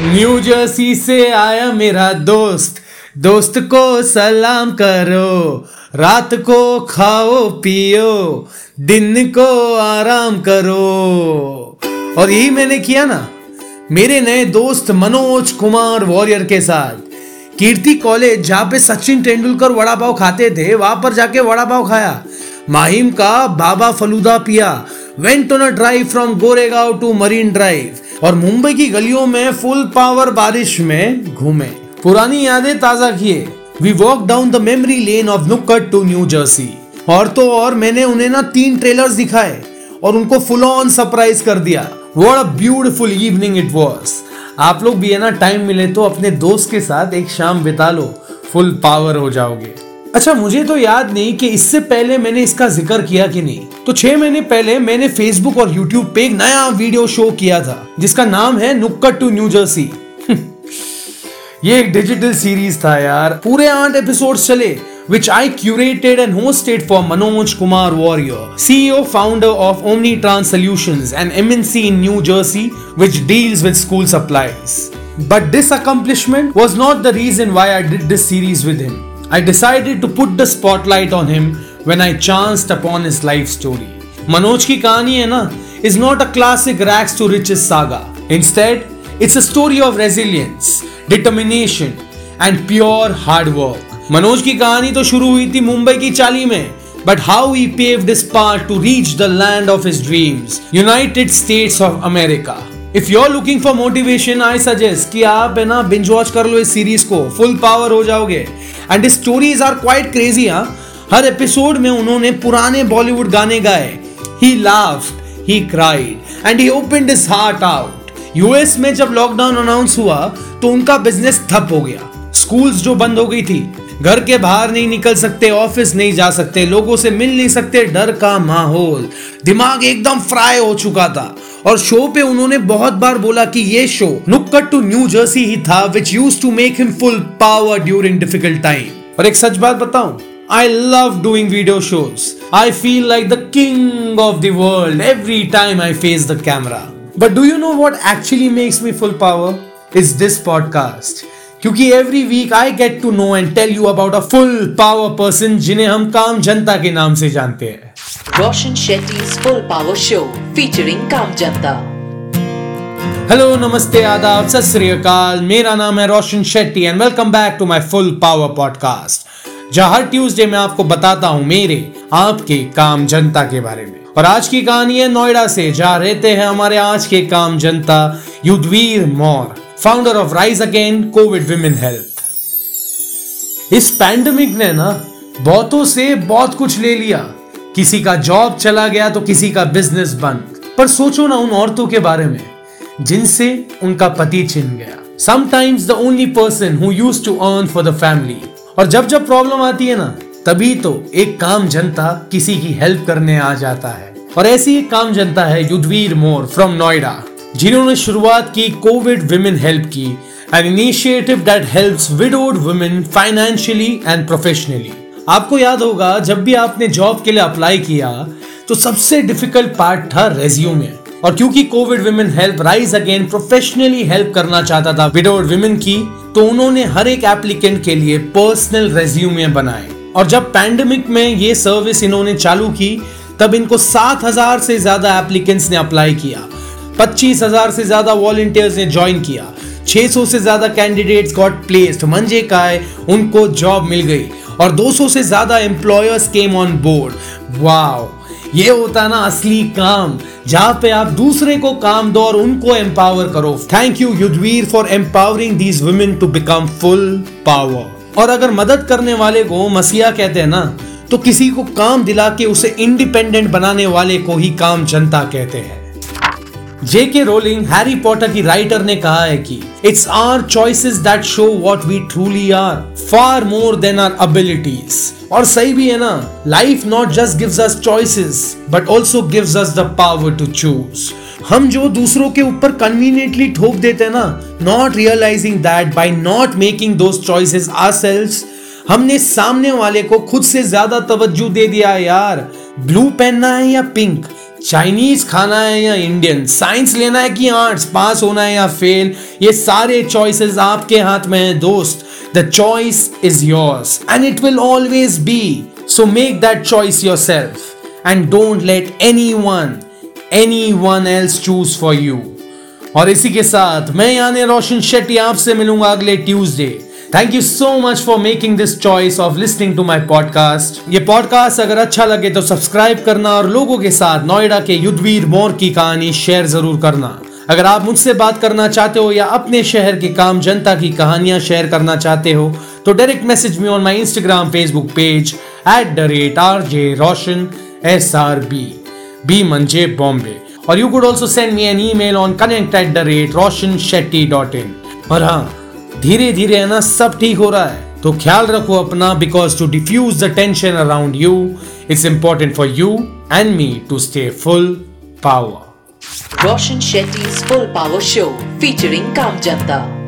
New Jersey से आया मेरा दोस्त। दोस्त को सलाम करो, रात को खाओ, पियो, दिन को आराम करो। और यही मैंने किया ना। मेरे नए दोस्त मनोज कुमार वॉरियर के साथ। कीर्ति कॉलेज, जहाँ पे सचिन तेंदुलकर वड़ा पाव खाते थे, वहाँ पर जाके वड़ा पाव खाया। माहिम का बाबा फलूदा पिया। Went on a drive from Goregaon to Marine Drive और मुंबई की गलियों में फुल पावर बारिश में घूमे। पुरानी यादें ताज़ा किए। We walk down the memory lane of nukkad to New Jersey और तो और मैंने उन्हें ना तीन ट्रेलर्स दिखाए और उनको फुल ऑन सरप्राइज़ कर दिया। What a beautiful evening it was आप लोग भी है ना टाइम मिले तो अपने दोस्त के साथ एक शाम बिता लो। फुल पावर हो जाओगे। अच्छा मुझे तो याद नहीं कि इससे पहले मैंने इसका ज़िक्र किया कि नहीं तो छह महीने पहले मैंने फेसबुक और यूट्यूब पे एक नया वीडियो शो किया था जिसका नाम है नुक्कड़ टू न्यू जर्सी ये एक डिजिटल सीरीज़ था यार पूरे आठ एपिसोड चले which I curated and hosted for Manoj Kumar Warrior, CEO founder of OmniTrans Solutions, an MNC in New Jersey which deals with school supplies. But this accomplishment was not the reason why I did this series with him. I decided to put the spotlight on him when I chanced upon his life story. Manoj की कहानी है ना is not a classic rags to riches saga. Instead, it's a story of resilience, determination, and pure hard work. की कहानी तो शुरू हुई थी मुंबई की चाली में but how he paved his path to reach the land of his dreams United States of America if you are looking for motivation I suggest कि आप है ना बिंज वॉच कर लो इस सीरीज़ को फुल पावर हो जाओगे and stories are quite crazy हाँ हर एपिसोड में उन्होंने पुराने बॉलीवुड गाने गाए। He laughed he cried and he opened his heart out US में जब लॉकडाउन अनाउंस हुआ तो उनका बिज़नेस ठप हो गया। स्कूल्स जो बंद हो गई थी, घर के बाहर नहीं निकल सकते ऑफ़िस नहीं जा सकते, लोगों से मिल नहीं सकते, डर का माहौल। दिमाग एकदम फ्राई हो चुका था। और शो पे उन्होंने बहुत बार बोला कि ये शो नुक्कड़ टू न्यू जर्सी ही था which use to make him full power during difficult time और एक सच बात बताऊँ I love doing video shows. I feel like the king of the world every time I face the camera. But do you know what actually makes me full power? Is this podcast. क्योंकि every week I get to know and tell you about a full power person जिन्हें हम काम जनता के नाम से जानते हैं Roshan Shetty full power show featuring काम जनता हेलो नमस्ते, आदाब सत मेरा नाम है Roshan Shetty and welcome back to my full power podcast जहाँ हर ट्यूसडे मैं आपको बताता हूँ मेरे, आपके काम जनता के बारे में। और आज की कहानी है नोएडा से, जहाँ रहते हैं हमारे आज के काम जनता Yudhveer Maurya founder of rise again covid women health इस पैंडमिक ने ना, बहुतों से बहुत कुछ ले लिया। किसी का जॉब चला गया तो किसी का बिज़नेस बंद। पर सोचो ना उन औरतों के बारे में, जिनसे उनका पति छिन गया। Sometimes the only person who use to earn for the family और जब जब प्रॉब्लम आती है ना, तभी तो एक काम जनता किसी की हेल्प करने आ जाता है। और ऐसी एक काम जनता है युद्धवीर मोर फ्रॉम नोएडा जिन्होंने शुरुआत की कोविड विमेन हेल्प की an initiative that helps widowed women financially and professionally आपको याद होगा, जब भी आपने जॉब के लिए अप्लाई किया तो सबसे डिफ़िकल्ट पार्ट था रेज्यूमे और क्योंकि covid women help rise again professionally help करना चाहता था विडोड विमेन की तो उन्होंने हर एक एप्लीकेंट के लिए पर्सनल रेज्यूमे बनाए। और जब पैंडेमिक में ये सर्विस इन्होंने चालू की, तब इनको सात हज़ार से ज़्यादा एप्लीकेंट्स ने अप्लाई किया। पच्चीस हज़ार से ज़्यादा वॉलेंटियर्स ने ज्वाइन किया। 600 से ज़्यादा कैंडिडेट्स गॉट प्लेस्ड मंजे काय उनको जॉब मिल गई। और 200 से ज़्यादा employers came on board wow ये होता है ना असली काम, जहाँ पे आप दूसरे को काम दो और उनको एम्पावर करो. Thank you Yudhveer for empowering these women to become full power और अगर मदद करने वाले को मसीहा कहते हैं ना तो किसी को काम दिला के उसे इंडिपेंडेंट बनाने वाले को ही काम जनता कहते हैं. जेके रोलिंग हैरी पॉटर की राइटर ने कहा है कि it's our choices that show what we truly are far more than our abilities और सही भी है ना life not just gives us choices but also gives us the power to choose हम जो दूसरों के ऊपर कन्वीनियंटली ठोक देते हैं ना not realising that by not making those choices ourselves हमने सामने वाले को खुद से ज़्यादा तवज्जो दे दिया यार। ब्लू पहनना है या पिंक चाइनीज़ खाना है या इंडियन साइंस लेना है कि आर्ट्स पास होना है या फेल ये सारे चॉइसेस आपके हाथ में है, दोस्त। The choice is yours and it will always be so make that choice yourself and don't let anyone anyone else choose for you और इसी के साथ मैं यानी रोशन शेट्टी आपसे मिलूँगा अगले Tuesday thank you so much for making this choice of listening to my podcast ये पॉडकास्ट अगर अच्छा लगे तो सब्सक्राइब करना और लोगों के साथ नोएडा के युद्धवीर मोर की कहानी शेयर ज़रूर करना। अगर आप मुझसे बात करना चाहते हो या अपने शहर के काम जनता की कहानियाँ शेयर करना चाहते हो तो direct message me on my Instagram Facebook page at the rate R J Roshan S R B B मंजे बॉम्बे और you could also send me an email on connect at the rate Roshan Shetty dot in और हाँ धीरे धीरे है ना, सब ठीक हो रहा है तो ख्याल रखो अपना because to diffuse the tension around you it's important for you and me to stay full power Roshan Shetty full power show featuring काम Janta.